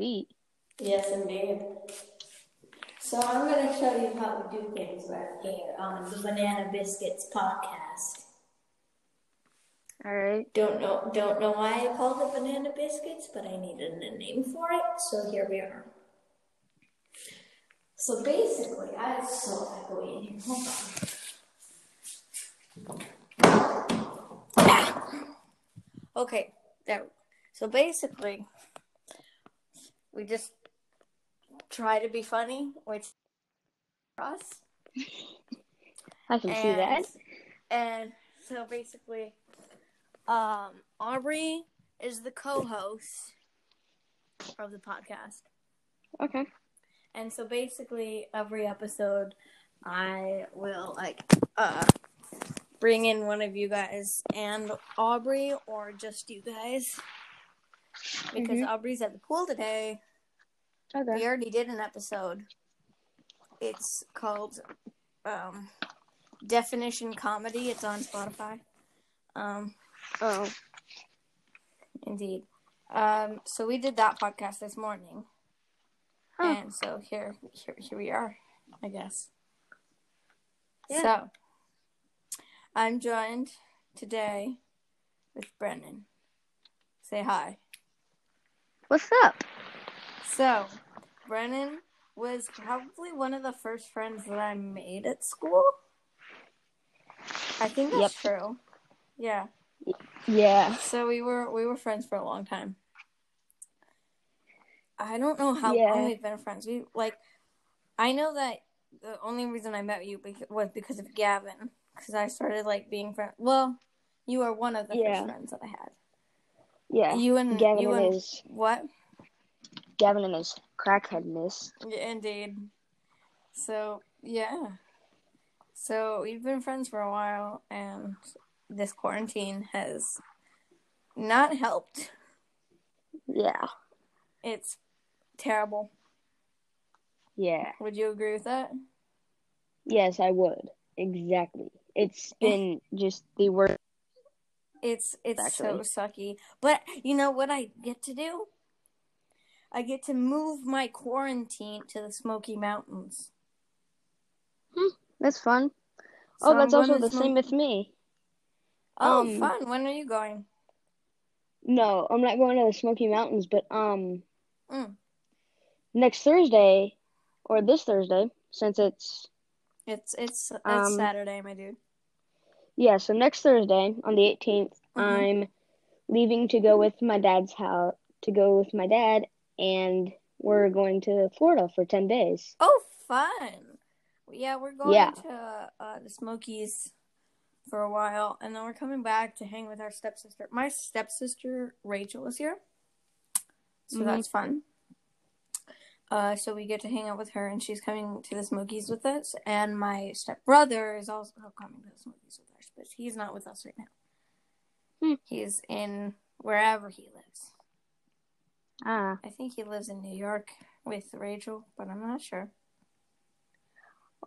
Sweet. Yes, indeed. So I'm going to show you how we do things right here on the Banana Biscuits podcast. All right. Don't know, don't know why I called it Banana Biscuits, but I needed a name for it, so here we are. So basically, I it's so echoey in here. Hold on. Okay, there. So basically, we just try to be funny, which us. I can see that. And so basically, um, Aubrey is the co-host of the podcast. Okay. And so basically, every episode, I will like uh bring in one of you guys and Aubrey, or just you guys, because Mhm. Aubrey's at the pool today. We already did an episode. It's called um, Definition Comedy. It's on Spotify. Um, Oh. indeed. Um, so we did that podcast this morning. Huh. And so here, here, here we are, I guess. Yeah. So, I'm joined today with Brennan. Say hi. What's up? So, Brennan was probably one of the first friends that I made at school. I think that's true. Yeah. Yeah. So we were we were friends for a long time. I don't know how Yeah. long we've been friends. We like, I know that the only reason I met you beca- was because of Gavin, because I started like being friends. Well, you are one of the Yeah. first friends that I had. Yeah. You and Gavin you and his what? Gavin and his crackheadness. Yeah, indeed. So yeah. So we've been friends for a while, and this quarantine has not helped. Yeah. It's terrible. Yeah. Would you agree with that? Yes, I would. Exactly. It's been just the worst. It's it's Actually. so sucky. But you know what I get to do? I get to move my quarantine to the Smoky Mountains. Hmm, That's fun. So oh, I'm that's also the Smoky- same with me. Oh, um, fun! When are you going? No, I'm not going to the Smoky Mountains, but um, Mm. next Thursday, or this Thursday, since it's It's it's it's Um, Saturday, my dude. Yeah, so next Thursday on the 18th, Mhm. I'm leaving to go with my dad's house to go with my dad, and we're going to Florida for 10 days. Oh, fun! Yeah, we're going Yeah. to uh, the Smokies for a while, and then we're coming back to hang with our stepsister. My stepsister Rachel is here, so Mhm. that's fun. Uh, so we get to hang out with her, and she's coming to the Smokies with us. And my stepbrother is also coming to the Smokies with us, but he's not with us right now. Hmm. He's in wherever he lives. Ah, I think he lives in New York with Rachel, but I'm not sure.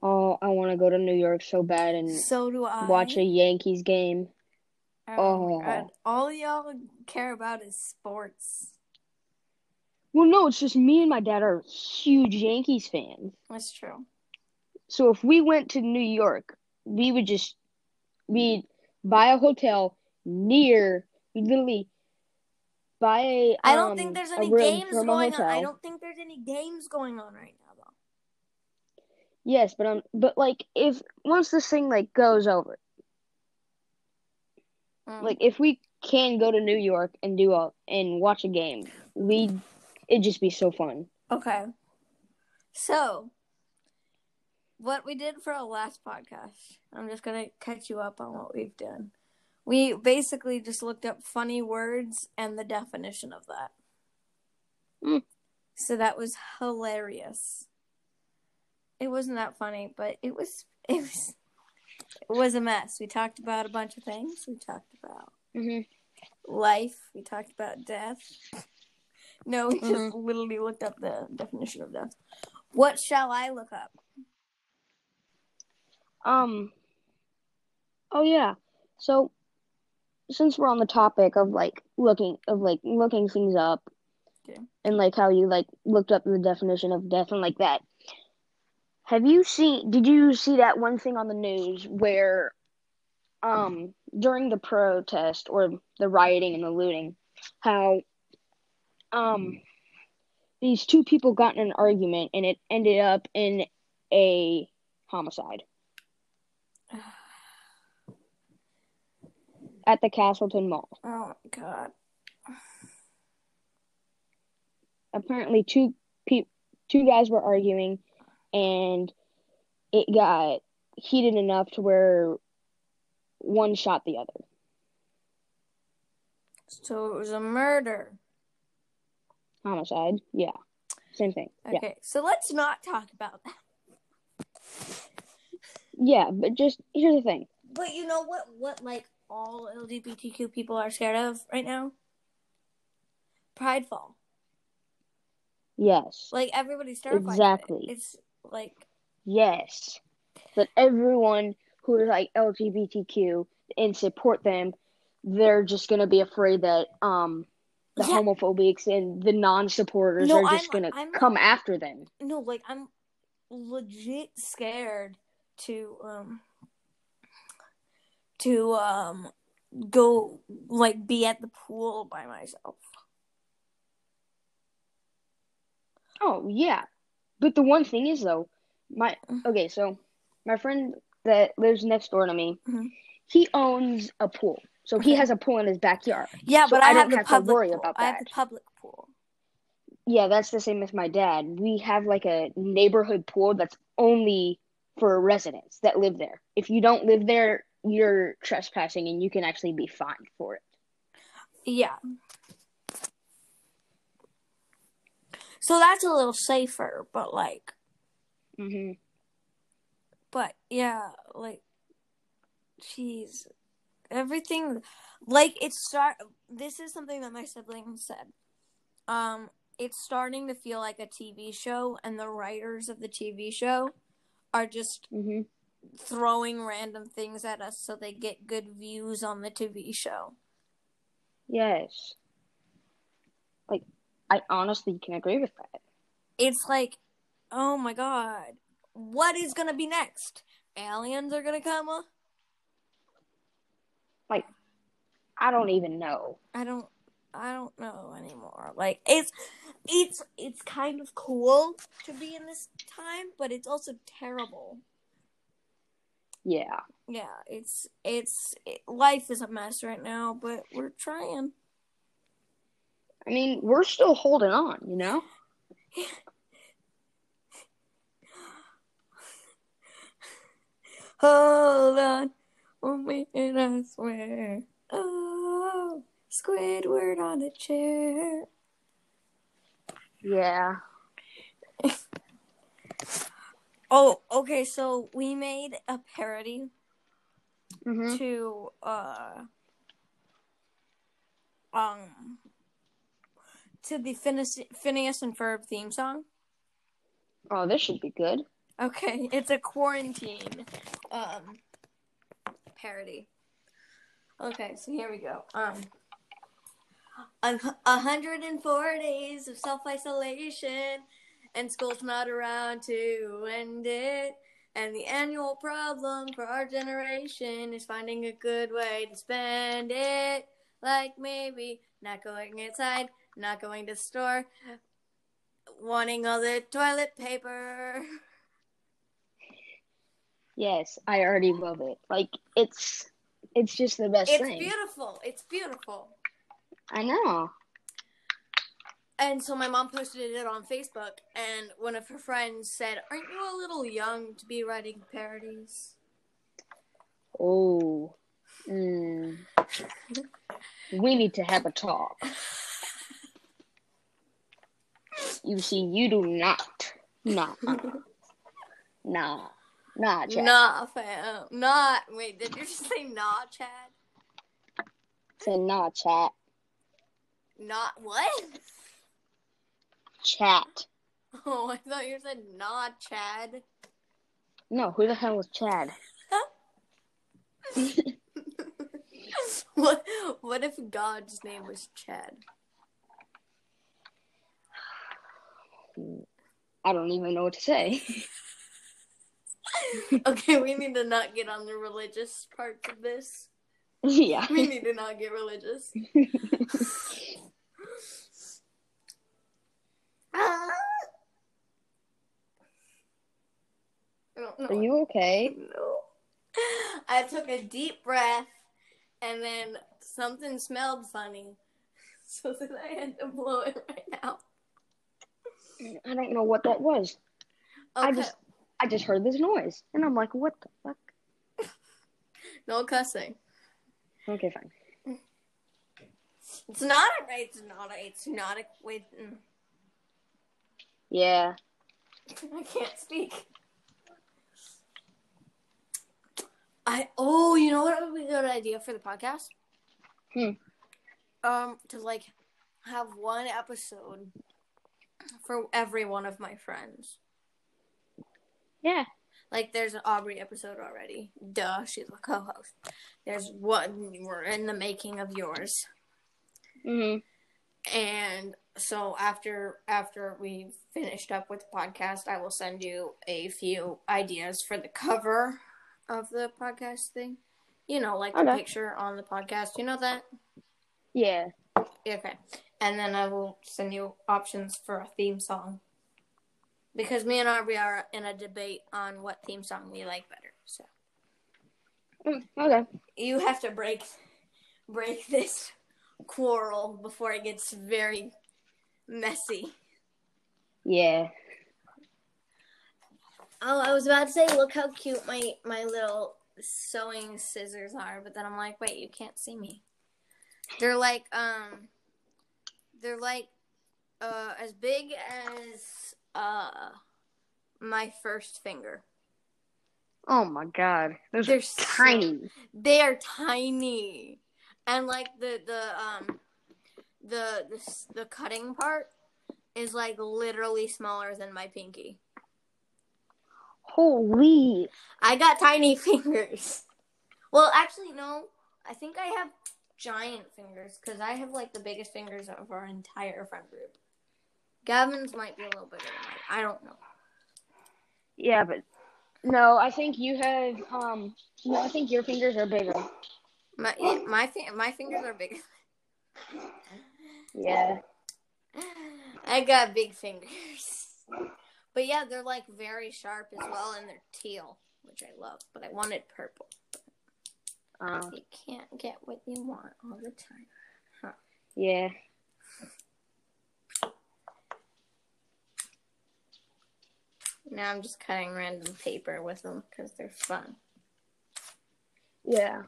oh, I want to go to New York so bad and So do I. watch a Yankees game. Oh, Oh. All y'all care about is sports. Well, no, it's just me and my dad are huge Yankees fans. That's true. So if we went to New York, we would just we'd buy a hotel near we'd literally buy a I don't um, think there's any games going on. I don't think there's any games going on right now, though. Yes, but um but like if once this thing like goes over, Mm. like if we can go to New York and do a and watch a game, we it'd just be so fun. Okay. So, what we did for our last podcast, I'm just going to catch you up on what we've done. We basically just looked up funny words and the definition of that. Mm. So that was hilarious. It wasn't that funny, but it was it was it was a mess. We talked about a bunch of things. We talked about Mhm. life. We talked about death. No, we just Mhm. literally looked up the definition of death. What shall I look up? Um Oh yeah. So since we're on the topic of like looking of like looking things up Okay. and like how you like looked up the definition of death and like that. Have you seen did you see that one thing on the news where um during the protest or the rioting and the looting how um these two people got in an argument and it ended up in a homicide at the Castleton Mall. Oh my god. Apparently, two pe- two guys were arguing, and it got heated enough to where one shot the other. So it was a murder. Homicide, yeah, same thing. Yeah, Okay, so let's not talk about that. yeah, but just here's the thing. But you know what? What like all LGBTQ people are scared of right now? Pridefall. Yes, Like everybody's terrified. of it. Exactly. It's like yes, that everyone who is like LGBTQ and support them, they're just gonna be afraid that um the Yeah. homophobics and the non-supporters No, are just I'm- gonna I'm- come after them. no, like I'm legit scared to um to um go like be at the pool by myself. Oh yeah, but the one thing is though, my Mm. okay, so my friend that lives next door to me, Mhm. he owns a pool, so he has a pool in his backyard. Yeah, So but I I, have don't have to worry pool. about I have the that. public pool. Yeah, that's the same as my dad. We have like a neighborhood pool that's only for residents that live there. If you don't live there, you're trespassing and you can actually be fined for it. Yeah. So that's a little safer, but like hmm but yeah, like she's Everything like it's start this is something that my sibling said. Um it's starting to feel like a TV show and the writers of the TV show are just hmm throwing random things at us so they get good views on the TV show. Yes. Like, I honestly can agree with that. it's like, oh my god, what is gonna be next? Aliens are gonna come? uh? I don't even know. I don't, I don't know anymore. Like it's, it's, it's kind of cool to be in this time, but it's also terrible. Yeah. Yeah, it's, it's, it, life is a mess right now, but we're trying. I mean, we're still holding on, you know? Hold on, a minute, I swear. Oh, Squidward on a chair. Yeah. Oh, okay. So we made a parody hmm to uh um to the Phineas, Phineas and Ferb theme song. Oh, this should be good. Okay, it's a quarantine um parody. Okay, so here we go. Um a hundred and four days of self isolation and school's not around to end it. And the annual problem for our generation is finding a good way to spend it. Like maybe not going inside, not going to the store, wanting all the toilet paper. Yes, I already love it. Like, it's it's just the best It's thing. beautiful. It's beautiful. I know. And so my mom posted it on Facebook, and one of her friends said, Aren't you a little young to be writing parodies? Oh. Mm. We need to have a talk. You see, you do not. Nah. Nah. Nah, Chad. Nah, fam. Not. Wait, did you just say nah, Chad? Say nah, chat. Not what? Chat. Oh, I thought you said nah, Chad. No, who the hell was Chad? what what if God's name was Chad? I don't even know what to say. okay, we need to not get on the religious parts of this. yeah. We need to not get religious. Ah. I don't know. Are you okay? No. I took a deep breath and then something smelled funny. So then I had to blow it right now. I don't know what that was. I just I just heard this noise. And I'm like, what the fuck? No cussing. Okay, fine. It's not a it's not a it's not a wait mm. Yeah. I can't speak. I oh, you know what would be a good idea for the podcast? Hmm. Um, to like have one episode for every one of my friends. Yeah. Like there's an Aubrey episode already. Duh, she's a co-host. There's one we're in the making of yours. Mm hmm And so after after we finished up with the podcast, I will send you a few ideas for the cover of the podcast thing. You know, like the picture on the podcast. You know that? Yeah. Okay. And then I will send you options for a theme song. Because me and Aubrey are in a debate on what theme song we like better. So Mm, Okay. you have to break break this quarrel before it gets very messy. Yeah. Oh, I was about to say, look how cute my my little sewing scissors are, but then I'm like, wait, you can't see me. They're like um, they're like uh as big as uh my first finger. Oh my god. Those They're are so- tiny. They are tiny, and like the the um the the the cutting part is like literally smaller than my pinky. Holy. I got tiny fingers. Well, actually, no. I think I have giant fingers because I have like the biggest fingers of our entire friend group. Gavin's might be a little bigger than mine. I don't know. Yeah, but no, I think you have um no, I think your fingers are bigger. My yeah, my fi- my fingers are bigger. Yeah. I got big fingers. But yeah, they're like very sharp as well, and they're teal, which I love. But I wanted purple. Uh, You can't get what you want all the time. Huh. yeah. Now I'm just cutting random paper with them because they're fun. Yeah.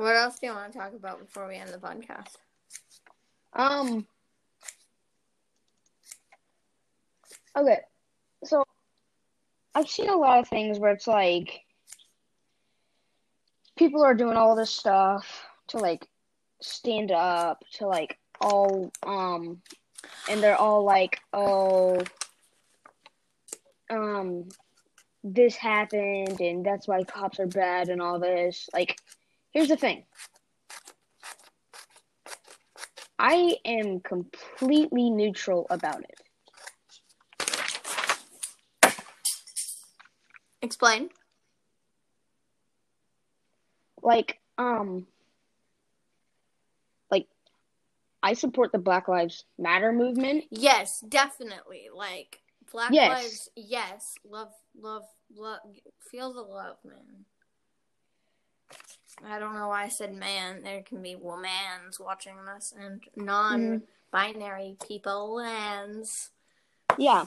What else do you want to talk about before we end the podcast? Um Okay. So I've seen a lot of things where it's like people are doing all this stuff to like stand up to like all um and they're all like oh um this happened and that's why cops are bad and all this like here's the thing I am completely neutral about it. Explain. Like, um, like, I support the Black Lives Matter movement. Yes, definitely. Like Black Yes. Lives. Yes, love, love, love. Feel the love, man. I don't know why I said man. There can be womans watching this and mm-hmm. non-binary people and Yeah.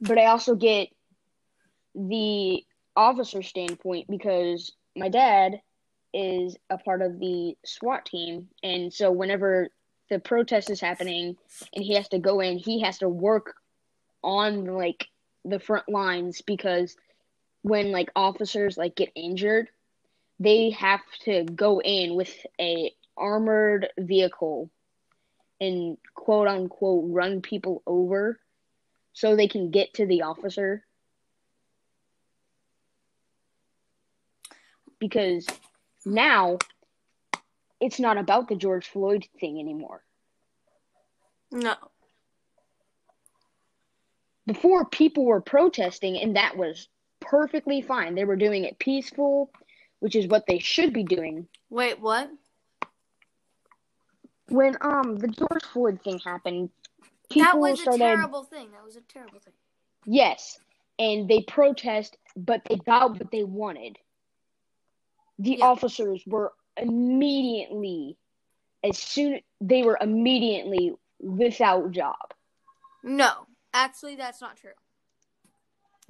But I also get the officer standpoint because my dad is a part of the SWAT team. And so whenever the protest is happening and he has to go in, he has to work on like the front lines because when like officers like get injured, they have to go in with a armored vehicle and quote unquote run people over so they can get to the officer. because now it's not about the George Floyd thing anymore. No. Before people were protesting and that was perfectly fine. They were doing it peaceful, which is what they should be doing. Wait, what? When um the George Floyd thing happened, that people was started a terrible thing. That was a terrible thing. Yes, and they protest, but they got what they wanted. The Yeah. officers were immediately, as soon they were immediately without job. No, actually, that's not true.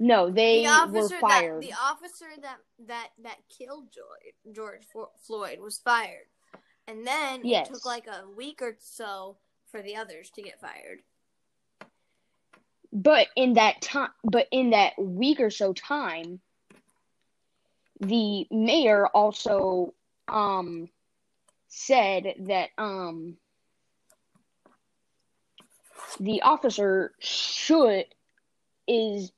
No, they the were officer fired. that the officer that that that killed George George Floyd was fired, and then Yes. it took like a week or so for the others to get fired. But in that time, but in that week or so time, the mayor also um said that um the officer should is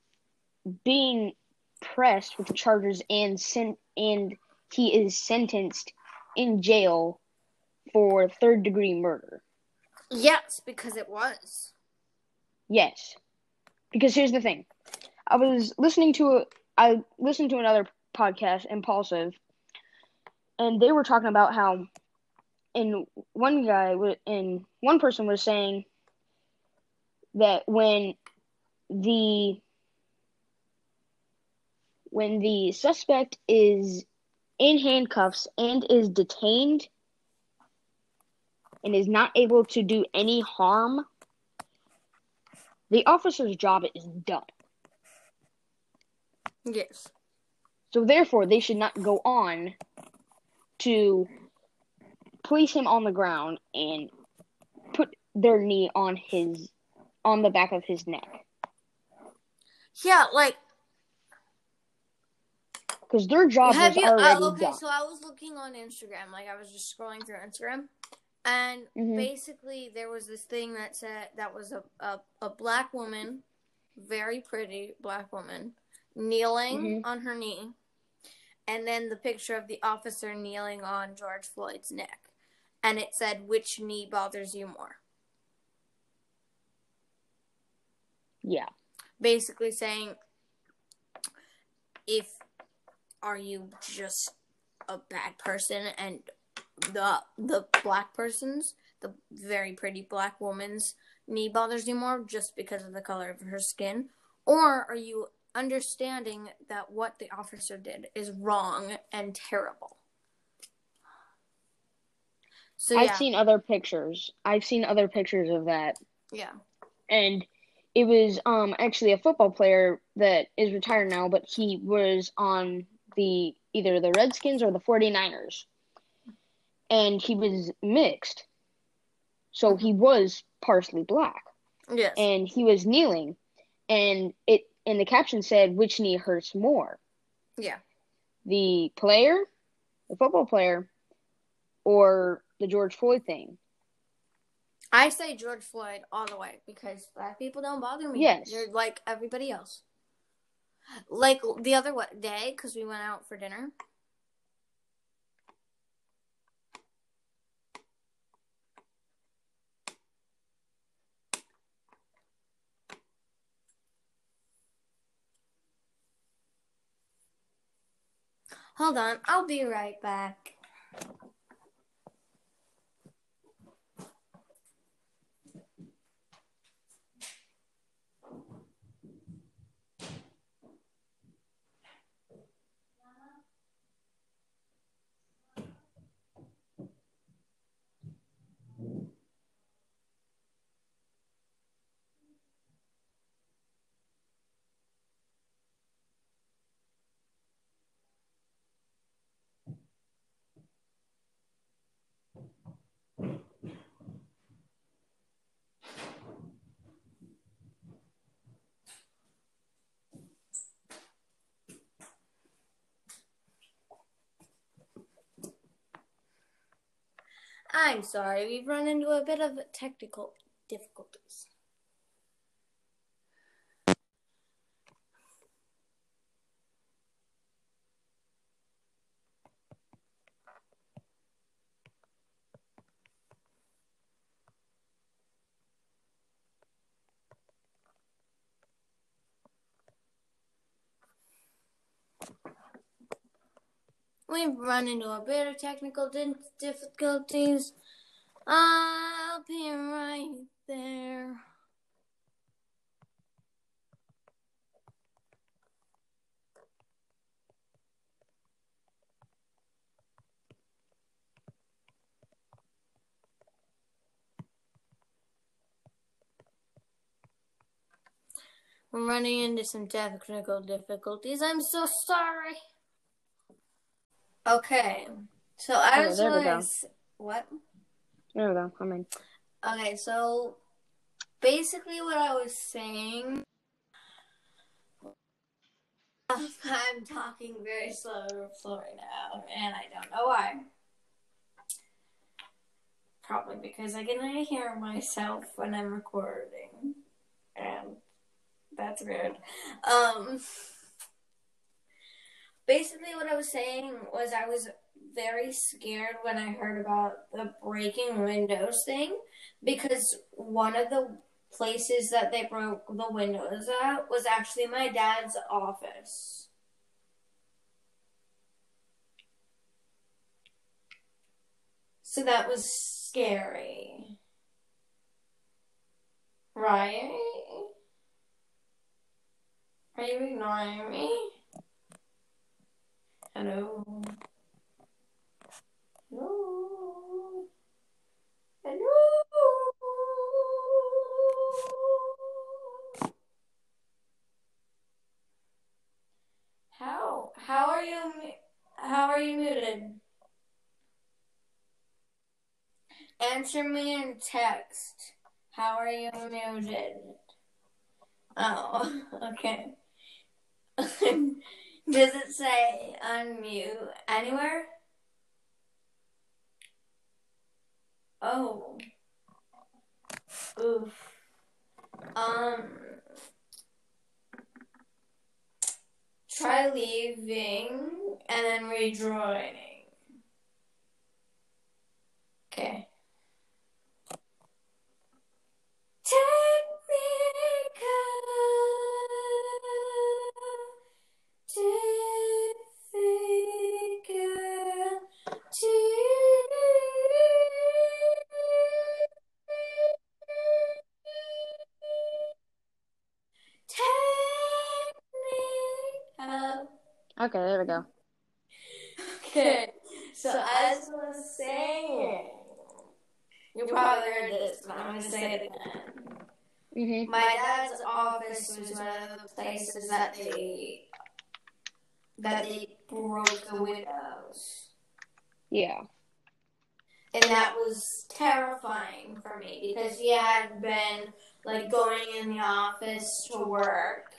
being pressed with charges and sent and he is sentenced in jail for third degree murder. Yes, because it was. Yes. Because here's the thing. I was listening to a I listened to another podcast, Impulsive, and they were talking about how and one guy and one person was saying that when the when the suspect is in handcuffs and is detained and is not able to do any harm the officer's job is done. Yes. So therefore, they should not go on to place him on the ground and put their knee on his on the back of his neck Yeah, like because their job have was you? already Uh, okay, done. so I was looking on Instagram, like I was just scrolling through Instagram, and Mhm. basically there was this thing that said that was a a, a black woman, very pretty black woman, kneeling Mhm. on her knee, and then the picture of the officer kneeling on George Floyd's neck, and it said, "Which knee bothers you more?" Yeah, basically saying if are you just a bad person? And the the black person's the very pretty black woman's knee bothers you more just because of the color of her skin? Or are you understanding that what the officer did is wrong and terrible? So I've seen other pictures. I've seen other pictures of that, yeah. And it was um actually a football player that is retired now, but he was on the either the Redskins or the 49ers. And he was mixed. So he was partially black. yes And he was kneeling and it and the caption said which knee hurts more? yeah The player, the football player, or the George Floyd thing. I say George Floyd all the way because black people don't bother me. Yes. They're like everybody else. Like the other what, day, because we went out for dinner. Hold on, I'll be right back. I'm sorry, we've run into a bit of technical difficulties. We've run into a bit of technical difficulties. I'll be right there. We're running into some technical difficulties. I'm so sorry. Okay. So I was was what? There we go. I'm in. Okay, so basically what I was saying I'm talking very slow, slow right now, and I don't know why. Probably because I can hear myself when I'm recording, and that's weird. Um, basically, what I was saying was I was very scared when I heard about the breaking windows thing because one of the places that they broke the windows at was actually my dad's office. So that was scary. Right? Are you ignoring me? Hello? Hello? Hello? How? How are you? How are you muted? Answer me in text. How are you muted? Oh, okay. Does it say unmute anywhere? Oh. Oof. Um. Try leaving and then rejoining. Okay. Okay, there we go. Okay, so as I was saying, you probably heard this, but I'm going to say it again. Mm-hmm. My dad's office was one of the places that they that they broke the windows. Yeah. And that was terrifying for me because he had been like going in the office to work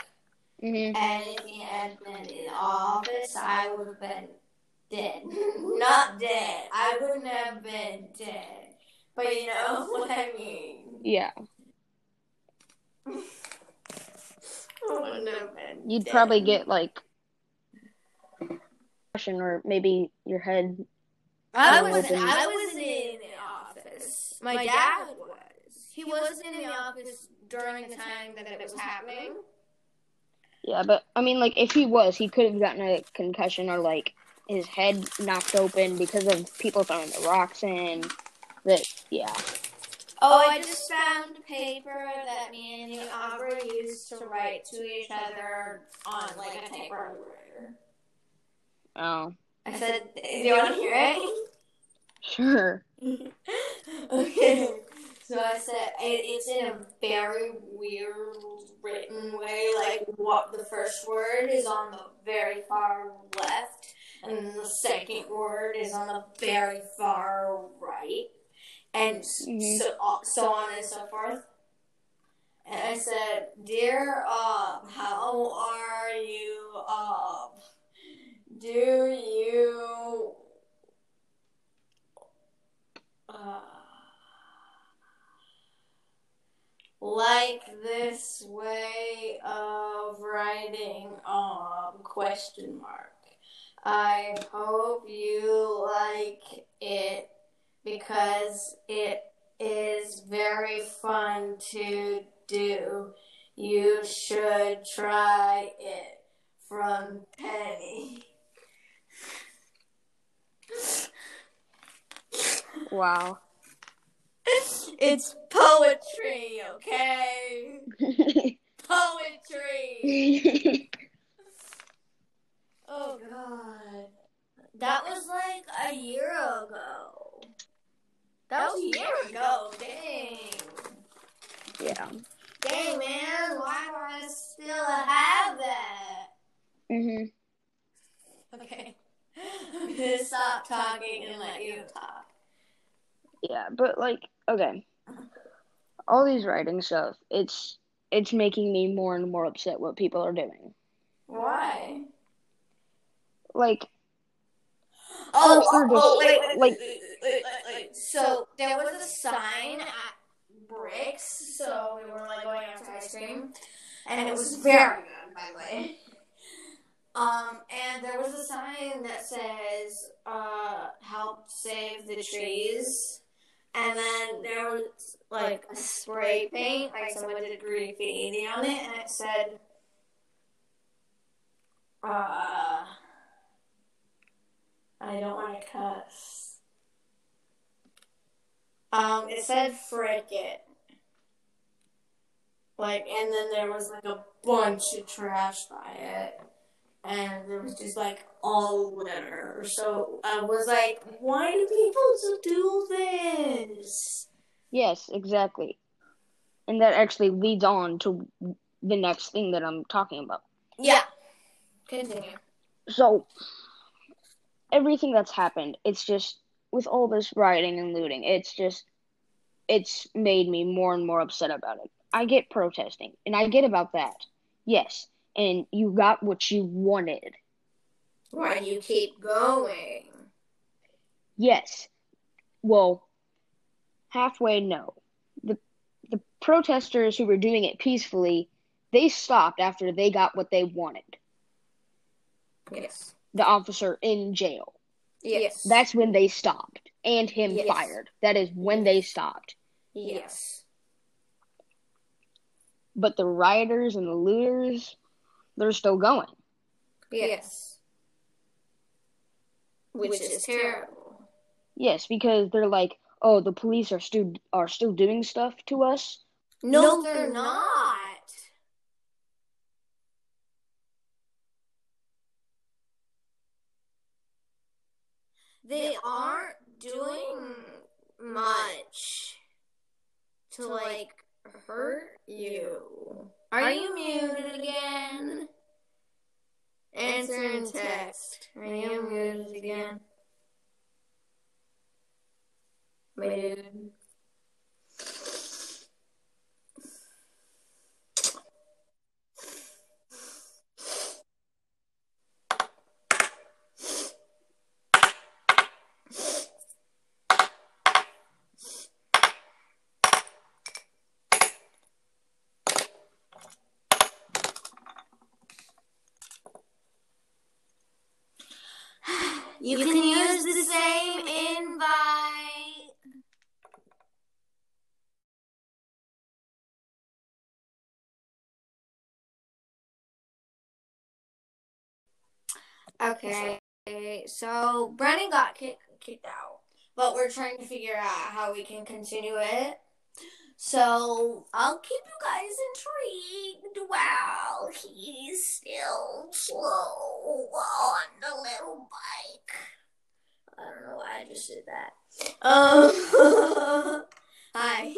Mm-hmm. And if he had been in the office, I would have been dead. Not dead. I wouldn't have been dead. But you know what I mean. Yeah. I wouldn't have been You'd dead. probably get like or maybe your head. I Or wasn't. open- I wasn't in the office. My dad was. He wasn't in the office during the time that it was happening. Yeah, but I mean, like if he was, he could have gotten a concussion or like his head knocked open because of people throwing the rocks in. That yeah. Oh, I just found a paper that me and you, Aubrey, used to write to each other on like a typewriter. Oh, I said, "Do you want to hear it?" sure. okay. So I said it, it's in a very weird written way. Like what the first word is on the very far left, and the second word is on the very far right, and s Mhm. so uh, so on and so forth. And I said, "Dear Ob, how are you, Ob? Do you?" Uh, like this way of writing um question mark i hope you like it because it is very fun to do you should try it from penny Wow. It's poetry, okay? Poetry. Oh god. That was like a year ago. That was a year ago. Dang. yeah. Dang man, why do I still have that? Mhm. Okay. I'm gonna stop talking and let you talk. Yeah, but like, okay. All these writing stuff, it's it's making me more and more upset what people are doing. Why? Like, Oh, oh, just- oh, wait, wait, like- wait, wait, wait, wait. So there was a sign at Bricks, so we were like going after ice cream, and it was very good, by the way. Um, and there was a sign that says, uh, "Help save the trees," and then there was like a spray paint, like someone did graffiti on it, and it said, uh. I don't want to cuss. Um, it said frick it. Like, and then there was like a bunch of trash by it. And there was just like all litter. So I was like, why do people do this? yes, exactly. And that actually leads on to the next thing that I'm talking about. Yeah. Continue. So, everything that's happened, it's just with all this rioting and looting, it's just it's made me more and more upset about it. I get protesting, and I get about that. Yes, and you got what you wanted. Why do you keep going? Yes. Well, halfway no. The the protesters who were doing it peacefully, they stopped after they got what they wanted. Yes. The officer in jail. Yes. That's when they stopped. And him Yes. fired. That is when they stopped. yes. But the rioters and the looters, they're still going. Yes. Which, is terrible. Yes, because they're like, oh, the police are still are still doing stuff to us. No, they're not. They aren't doing much to like hurt you. Are you muted again? Answer in text. Are you muted again? Muted. You can use the same invite. Okay, so Brennan got kick, kicked out, but we're trying to figure out how we can continue it. So I'll keep you guys intrigued while he's still slow on the little bike. I don't know why I just did that. Um, hi.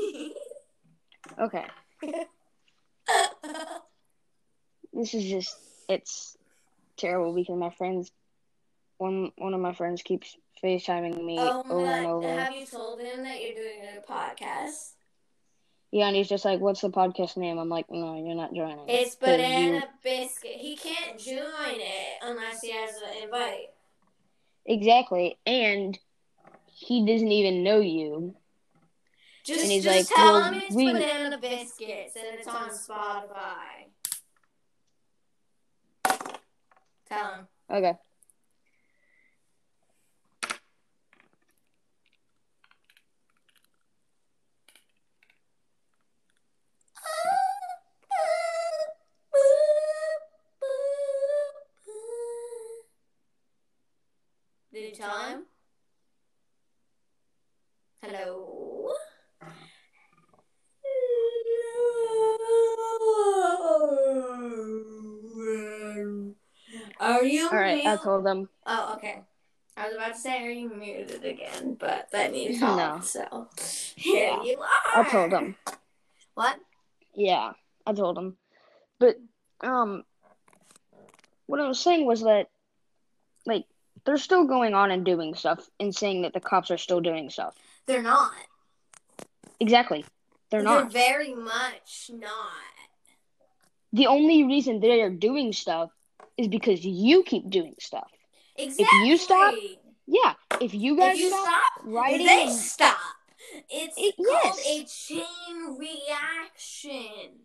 Okay. This is just it's terrible because my friends one one of my friends keeps FaceTiming me oh over and over. have you told him that you're doing a podcast? Yeah, and he's just like, What's the podcast name? I'm like, No, you're not joining. It's Banana you- Biscuit. He can't join it unless he has an invite. Exactly. And he doesn't even know you. Just, And he's just like, tell well, him it's we- Banana Biscuits and it's on Spotify. Tell him. Okay. Did you tell him? Are you All right, I told them. Oh, okay. I was about to say, are you muted again? But then you No. so here Yeah. you are. I told them. What? Yeah, I told them. But um, what I was saying was that, like, they're still going on and doing stuff and saying that the cops are still doing stuff. They're not. Exactly, they're not. They're very much not. The only reason they are doing stuff is because you keep doing stuff. Exactly. If you stop, Yeah, if you guys if you stop, stop, writing, they stop. It's It- called yes. a chain reaction.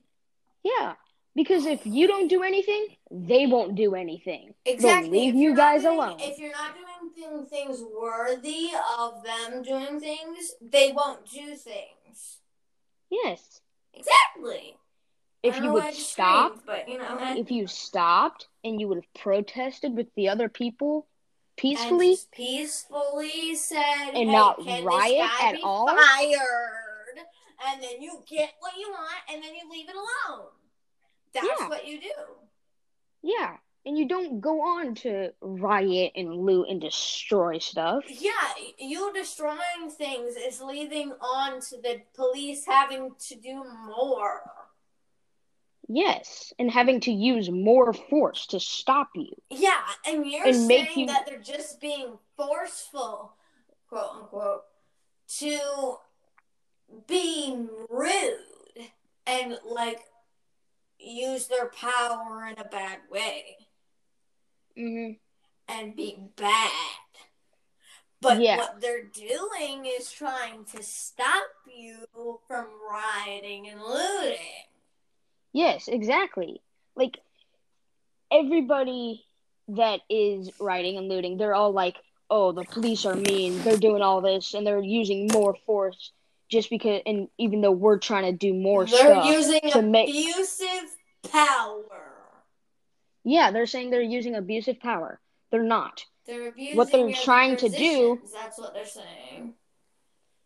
yeah, because if you don't do anything, they won't do anything. Exactly. leave If you guys doing- alone. If you're not doing things worthy of them doing things, they won't do things. Yes, Exactly. If you would why I just stop, but you know, if you stopped and you would have protested with the other people peacefully, peacefully said, And hey, not riot at all? Fired, and then you get what you want, and then you leave it alone. That's Yeah. what you do. yeah, and you don't go on to riot and loot and destroy stuff. Yeah, you destroying things is leading on to the police having to do more. Yes, and having to use more force to stop you. Yeah, and you're And saying you- that they're just being forceful, quote unquote, to be rude and like use their power in a bad way hmm and be bad. But Yeah. what they're doing is trying to stop you from rioting and looting. Yes, exactly. Like everybody that is rioting and looting, they're all like, "Oh, the police are mean. They're doing all this and they're using more force just because." And even though we're trying to do more they're stuff, using to make- abusive power. yeah, they're saying they're using abusive power. They're not. They're abusing What they're trying to do. That's what they're saying.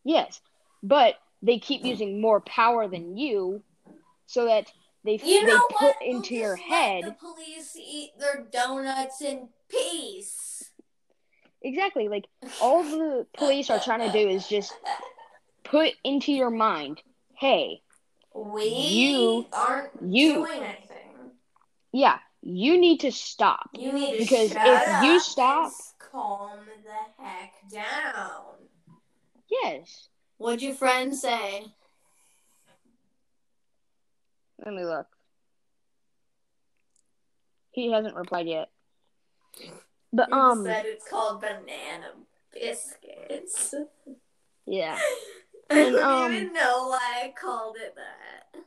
Yes, but they keep using more power than you, so that they You they put what? We'll into your head the police eat their donuts in peace. exactly like all the police are trying to do is just put into your mind, hey, we You- aren't you- doing anything. yeah, you need to stop. You need to Because if up you stop- calm the heck down. Yes. What'd your friend say? Let me look. He hasn't replied yet. But He um, said it's called banana biscuits. yeah, I don't um, even know why I called it that.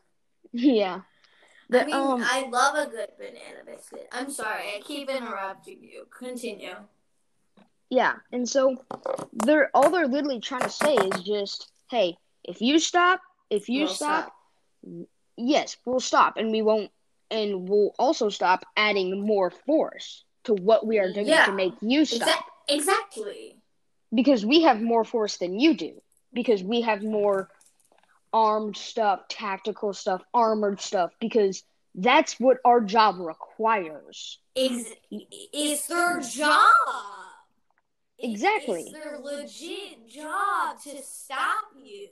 yeah. The I mean, um, I love a good banana biscuit. I'm sorry, I keep interrupting you. Continue. Yeah, and so they're all they're literally trying to say is just, hey, if you stop, if you We'll stop, yes, we'll stop, and we won't, and we'll also stop adding more force to what we are doing Yeah. to make you stop, Exa- exactly. because we have more force than you do, because we have more armed stuff, tactical stuff, armored stuff, because that's what our job requires. Is it's their job. Exactly. It's their legit job to stop you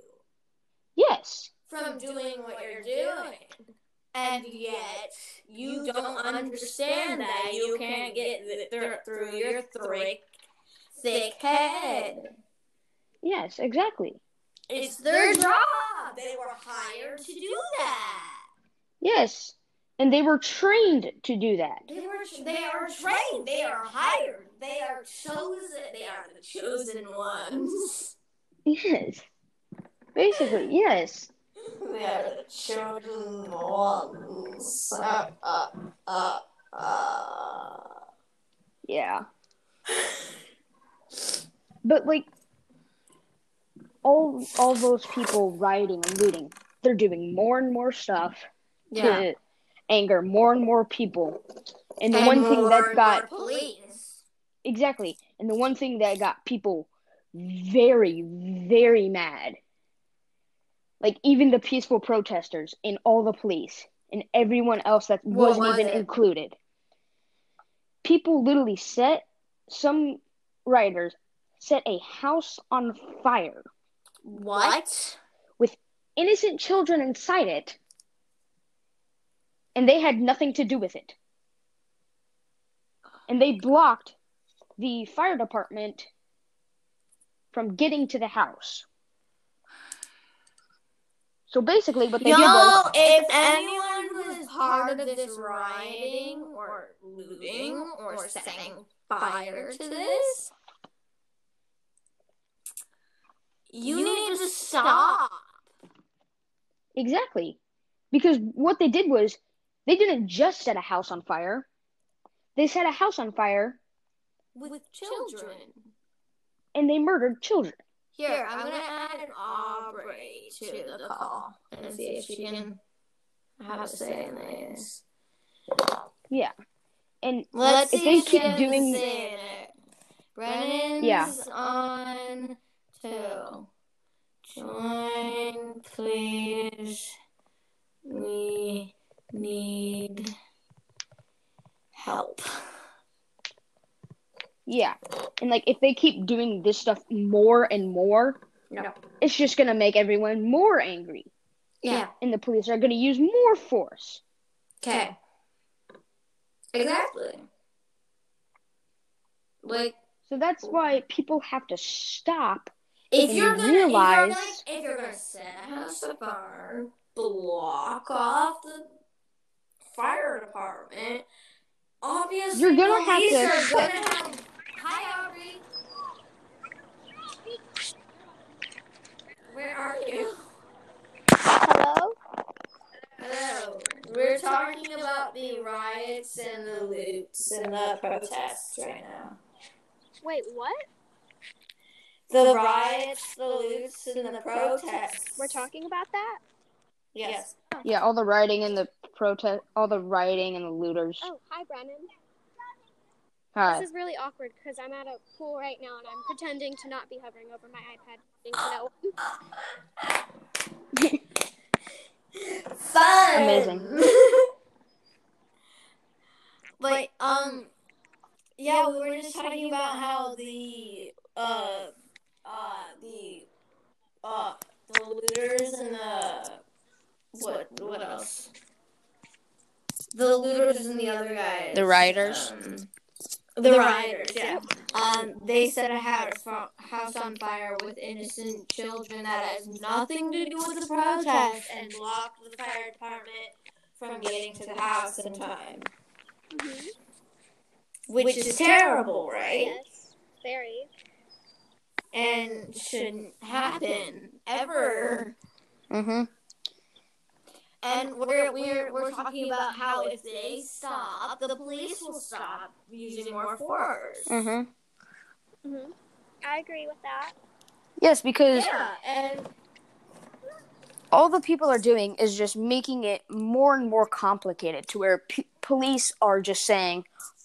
Yes, from doing what you're doing. And yet, you don't understand that you can't get it thr- through your thick, thick head. yes, exactly. It's their job. They were hired to do that. Yes, and they were trained to do that. They were. They are trained. They are hired. They are chosen. They are the chosen ones. Yes. Basically, yes. They are the chosen ones. Uh, uh, uh, uh. Yeah. But like all all those people rioting and looting, they're doing more and more stuff Yeah. to anger more and more people. And the And one thing that got police. exactly, and the one thing that got people very very mad. Like even the peaceful protesters and all the police and everyone else that What wasn't was even it? included. people literally set some rioters set a house on fire, What? With innocent children inside it, and they had nothing to do with it. And they blocked the fire department from getting to the house. So basically, what they Yo, did was if anyone was part of this rioting or looting or setting fire to this, you need to stop. Exactly. Because what they did was they didn't just set a house on fire. They set a house on fire with children. and they murdered children. Here, I'm gonna add Aubrey to the call and see if she can have a say in this. Yeah. And Let's if see they if she keep has doing it. Brennan's Yeah. on two. Join, please. We need help. Yeah. And like if they keep doing this stuff more and more, No. it's just going to make everyone more angry. Yeah. And the police are going to use more force. Okay. Exactly. Like So that's oh. why people have to stop. if And you're gonna if you're realize- like if you're gonna set a house on block off the fire department, obviously You're gonna have police to are shut- gonna have Hi Aubrey. Where are you? Hello? Hello. We're talking about the riots and the loots and the protests right now. Wait, what? The riots, the loots, and the protests. We're talking about that? Yes. Yeah, all the rioting and the protest, all the rioting and the looters. Oh, hi, Brennan. Hi. This is really awkward because I'm at a pool right now and I'm pretending to not be hovering over my iPad. Getting to. Fun. Amazing. but um, yeah, we were just talking about how the uh uh the uh the looters and the what what else? The looters and the other guys. The rioters? Um, the rioters, yeah. Um, they set a house house on fire with innocent children that has nothing to do with the protest and blocked the fire department from getting to the house in time, Mhm. which is terrible, right? Yes, very. And shouldn't happen ever. Mm-hmm. And we're, we're, we're talking about how if they stop, the police will stop using more force. Mm-hmm. hmm I agree with that. Yes, because Yeah, and all the people are doing is just making it more and more complicated to where p- police are just saying,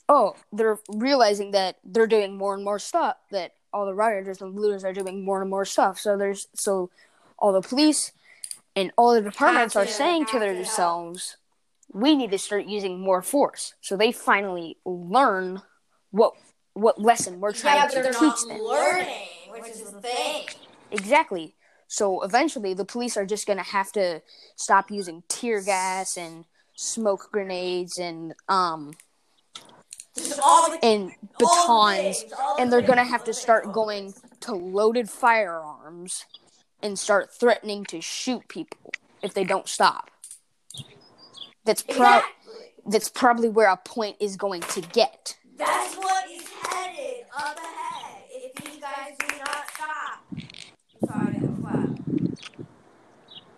oh, they're realizing that they're doing more and more stuff, that all the rioters and looters are doing more and more stuff. So there's so all the police and all the departments are saying to have to help. themselves, we need to start using more force. So they finally learn what what lesson we're trying yeah, to they're teach not them. learning, which is the thing. Exactly. So eventually, the police are just going to have to stop using tear gas and smoke grenades and um the and the batons, things, the and they're going to have to start going to loaded firearms and start threatening to shoot people if they don't stop. That's pro- Exactly. that's probably where a point is going to get. That's what is headed up ahead. If you guys do not stop. Sorry, that was loud.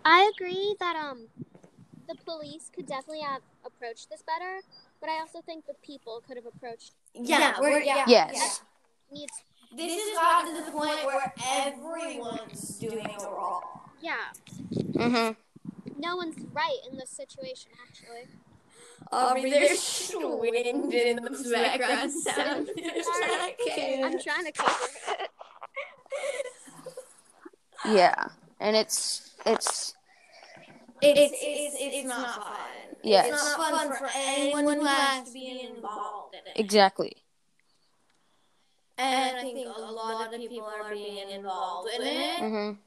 I agree that um the police could definitely have approached this better, but I also think the people could have approached Yeah, we're, yeah. Yes. needs This has gotten to the point where everyone's doing it wrong. yeah. Mhm. No one's right in this situation actually. Aubrey, there's wind in the background sound. Sorry. I'm trying to cover it. Yeah. And it's it's It's, it's, it's, it's not fun. Yeah, It's not fun for anyone who has to be involved in it. Exactly. And I think a lot of people are being involved in it, Mhm.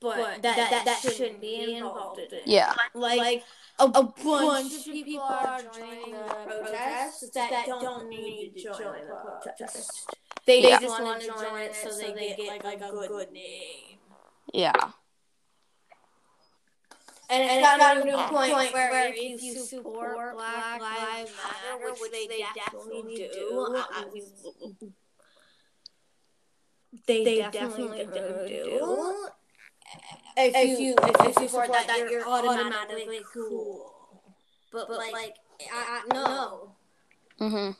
but that that, that shouldn't be involved in it. Yeah. Like, a, a bunch of people are joining the protests that don't need to join the protest. They Yeah. just want to join it so they get like a good name. Yeah. And it's gotten to a new point where if you support Black Lives Matter, which they definitely do, I mean, they definitely do. do. If you if you support that, you're automatically cool. But but like, I, I no. Mhm.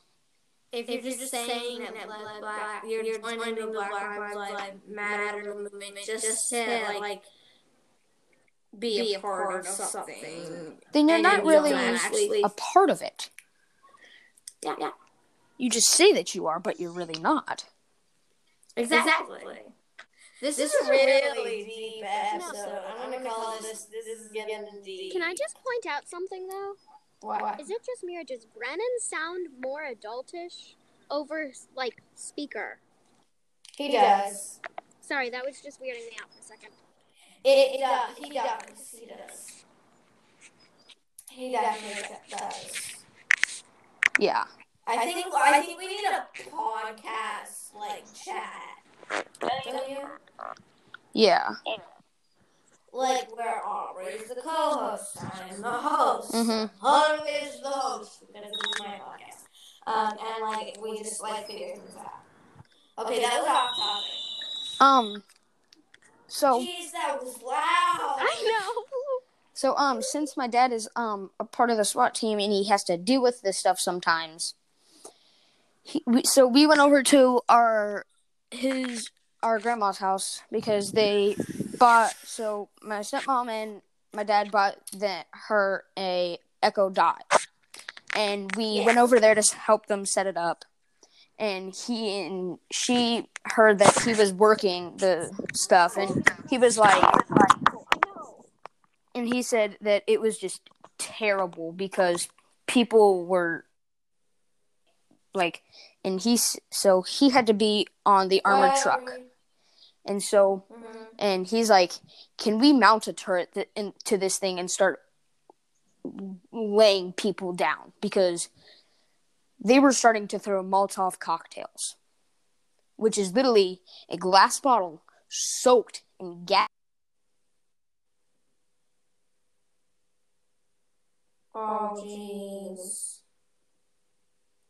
If you're just saying that black, black you're, you're joining the Black Lives Matter movement just to like be a part of something. Then you're And not really don't actually- a part of it. Yeah, yeah. You just say that you are, but you're really not. Exactly. This, is a really deep episode. I'm gonna call this "This is getting deep." Can I just point out something though? What? Is it just me or does Brennan sound more adultish over like speaker? He does. Sorry, that was just weirding me out for a second. It, it does. He does. He does. He definitely does. Yeah. I think I think we need a podcast like chat. Don't you? Yeah. Like where Aubrey's the co-host, I'm the host. Mhm. Hunter is the host because it's my podcast. Um, and like we just like figure things out. Okay, that was off topic. Um. So Jeez, that was loud. I know. so um since my dad is um a part of the SWAT team and he has to deal with this stuff sometimes. He, we, so we went over to our his our grandma's house because they bought so my stepmom and my dad bought the, her a Echo Dot, and we Yeah. went over there to help them set it up. And he and she heard that he was working the stuff, and he was like, and he said that it was just terrible because people were like, and he's so he had to be on the armored truck, and so Mhm. and he's like, "Can we mount a turret th- into this thing and start laying people down?" Because they were starting to throw Molotov cocktails, which is literally a glass bottle soaked in gas. Oh jeez.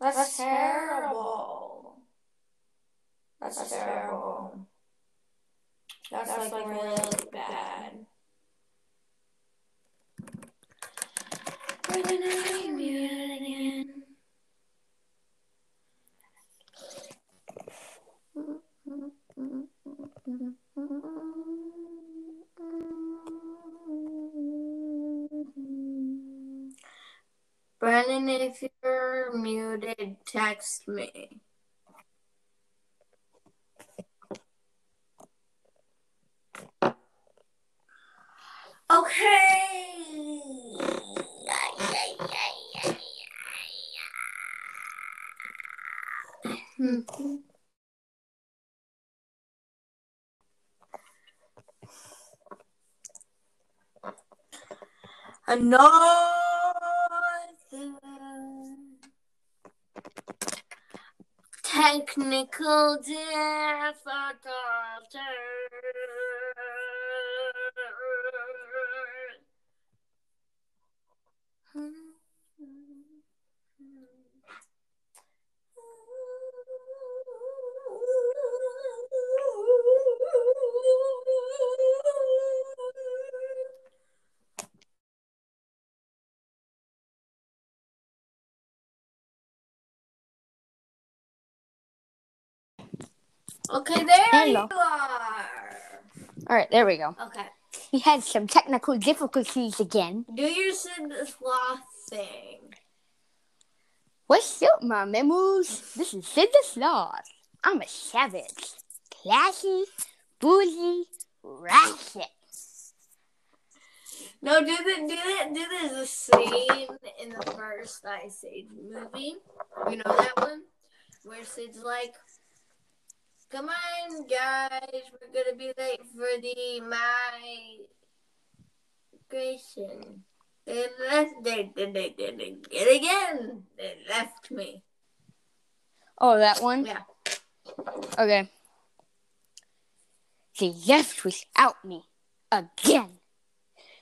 That's, terrible. That's, terrible. That's, like, really bad. Brennan, if you're muted, text me. Okay. Hmm. Another technical difficulty. Hmm. Okay, there Hello. you are. All right, there we go. Okay. We had some technical difficulties again. Do your Sloth thing. What's up, my memos? This is Sid the Sloth. I'm a savage. Classy, bougie, ratchet. No, do the do the do this the scene in the first Ice Age movie. You know that one where Sid's like, "Come on, guys, we're gonna be late for the migration." They left. They did. they they they, they get again. They left me. Oh, that one? Yeah. Okay. They left without me again.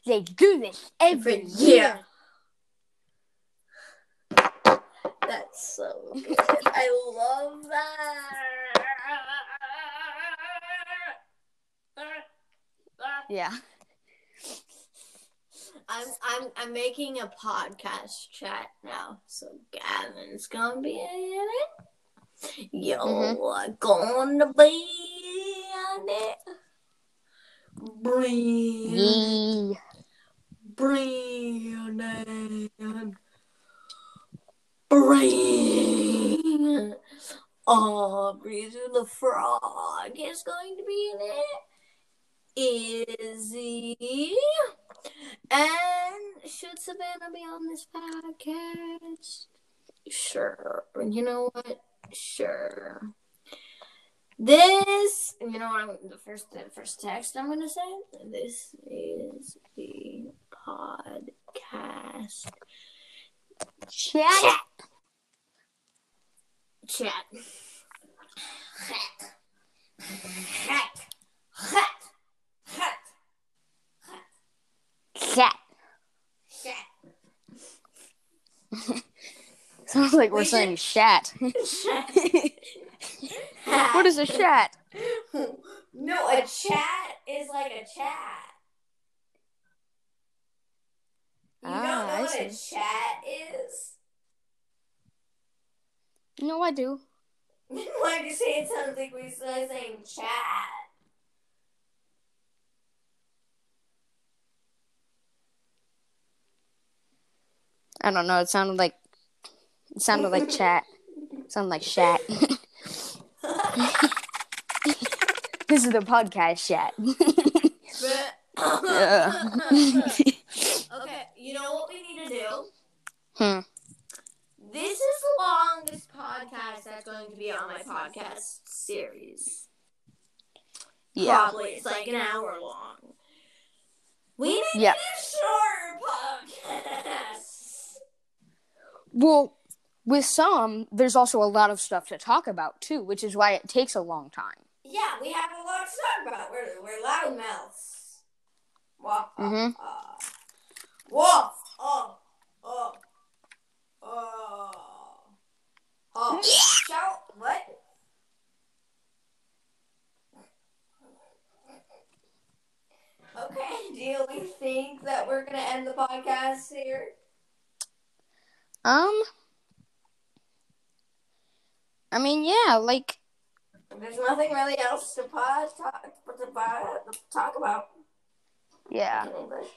They do this every Every year. year. That's so good. I love that. Yeah. I'm I'm I'm making a podcast chat now, so Gavin's gonna be in it. You're Mhm. gonna be in it. Breathe, Yee. breathe, breathe. Oh, breathe. The frog is going to be in it. Izzy. And should Savannah be on this podcast? Sure. You know what? Sure. This, you know what? The first, the first text I'm gonna say. This is the podcast Chat. chat. Chat. Chat. Chat. Chat. Chat. Chat. Sounds like we're We saying shat. Chat. what is a shat? No, a chat is like a chat. You Ah, don't know I what a chat is? No, I do. Why did you say it sounds like we're saying chat? I don't know. It sounded like it sounded like chat. It sounded like shat. this is the podcast chat. Yeah. okay, you know what we need to do? Hmm. This is the longest podcast that's going to be on my podcast series. yeah. Probably it's like an hour long. We need Yeah. to do shorter podcasts. Well, with some, there's also a lot of stuff to talk about too, which is why it takes a long time. Yeah, we have a lot to talk about. We're we're loudmouths. Wah, Mhm. uh. Wah, oh, oh, oh, oh. Shout, what? Okay, do we think that we're gonna end the podcast here? Um. I mean, yeah, like There's nothing really else to pod talk to pod, talk about. yeah, English.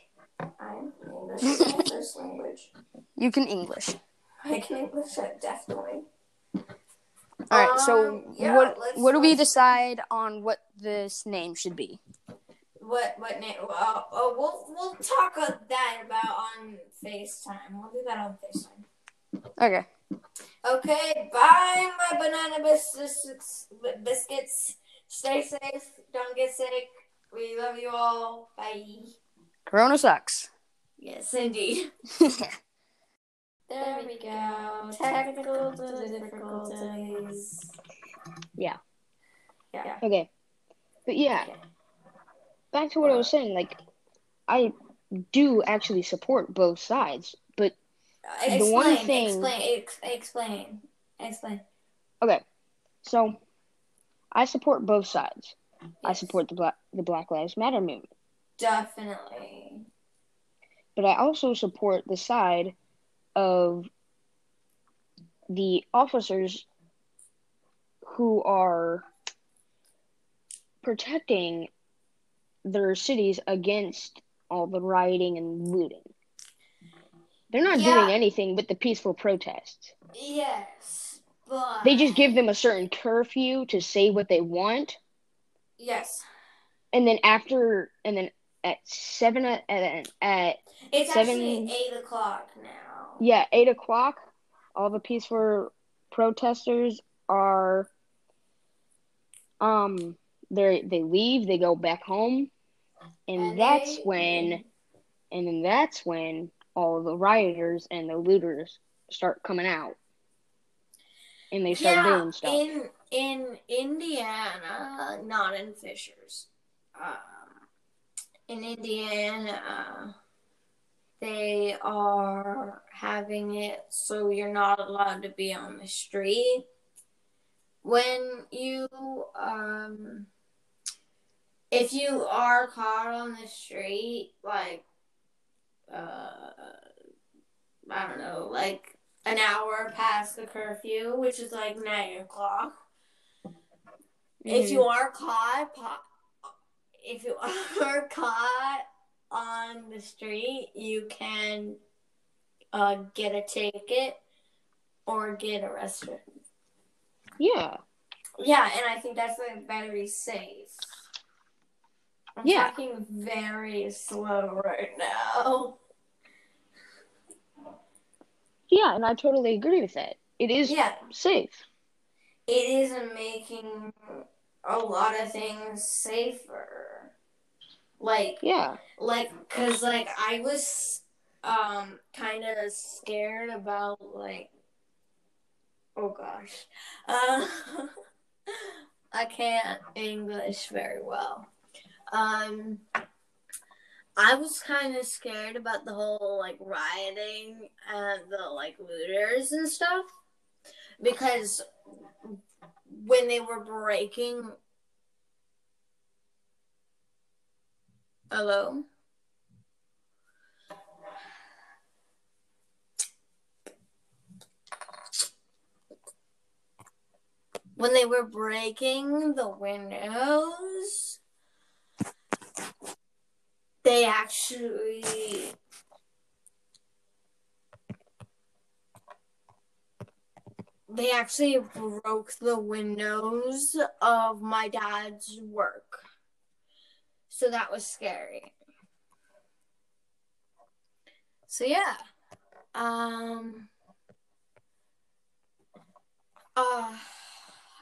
I'm English first language. you can English. I can English it definitely. All right, so Um, yeah, what what do we decide on what this name should be? What what name? Uh, uh, we'll we'll talk uh, that about on Facetime. We'll do that on Facetime. Okay. Okay, bye, my banana bis- biscuits. Stay safe. Don't get sick. We love you all. Bye. Corona sucks. Yes, indeed. There we go. Technical difficulties. Yeah. Yeah. Okay. But yeah, back to what I was saying. Like, I do actually support both sides, Uh, explain, The one thing- explain, ex- explain, explain. okay. So, I support both sides. I support the Black the Black Lives Matter movement, Definitely. but I also support the side of the officers who are protecting their cities against all the rioting and looting. They're not Yeah. doing anything but the peaceful protests. Yes, but They just give them a certain curfew to say what they want, yes, and then after and then at seven at at, at It's Seven- actually eight o'clock now. yeah eight o'clock. All the peaceful protesters are um they they leave. They go back home, and, And that's they- when and then that's when all the rioters and the looters start coming out, and they start yeah, doing stuff. in in Indiana, not in Fishers. Um, in Indiana, they are having it so you're not allowed to be on the street when you um if you are caught on the street like uh I don't know like an hour past the curfew, which is like nine o'clock. If you are caught, if you are caught on the street, you can uh, get a ticket or get arrested. yeah, Yeah, and I think that's like very safe. I'm Yeah. talking very slow right now. yeah, and I totally agree with that. It is Yeah, safe. it isn't making a lot of things safer. Like, Yeah, like, cause like I was um kind of scared about like, oh gosh, uh, I can't English very well. Um, I was kind of scared about the whole like rioting and the like looters and stuff because when they were breaking hello? When they were breaking the windows they actually they actually broke the windows of my dad's work. So that was scary. So yeah. Um uh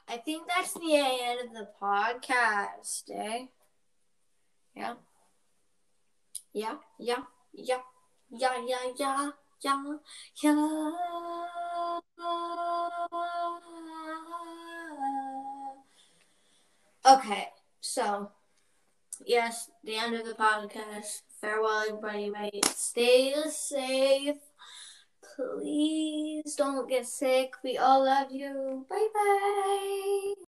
I think that's the end of the podcast, eh? Yeah. Yeah, yeah, yeah, yeah, yeah, yeah, yeah. Okay, so yes, the end of the podcast. Farewell, everybody. Mate. Stay safe. Please don't get sick. We all love you. Bye bye.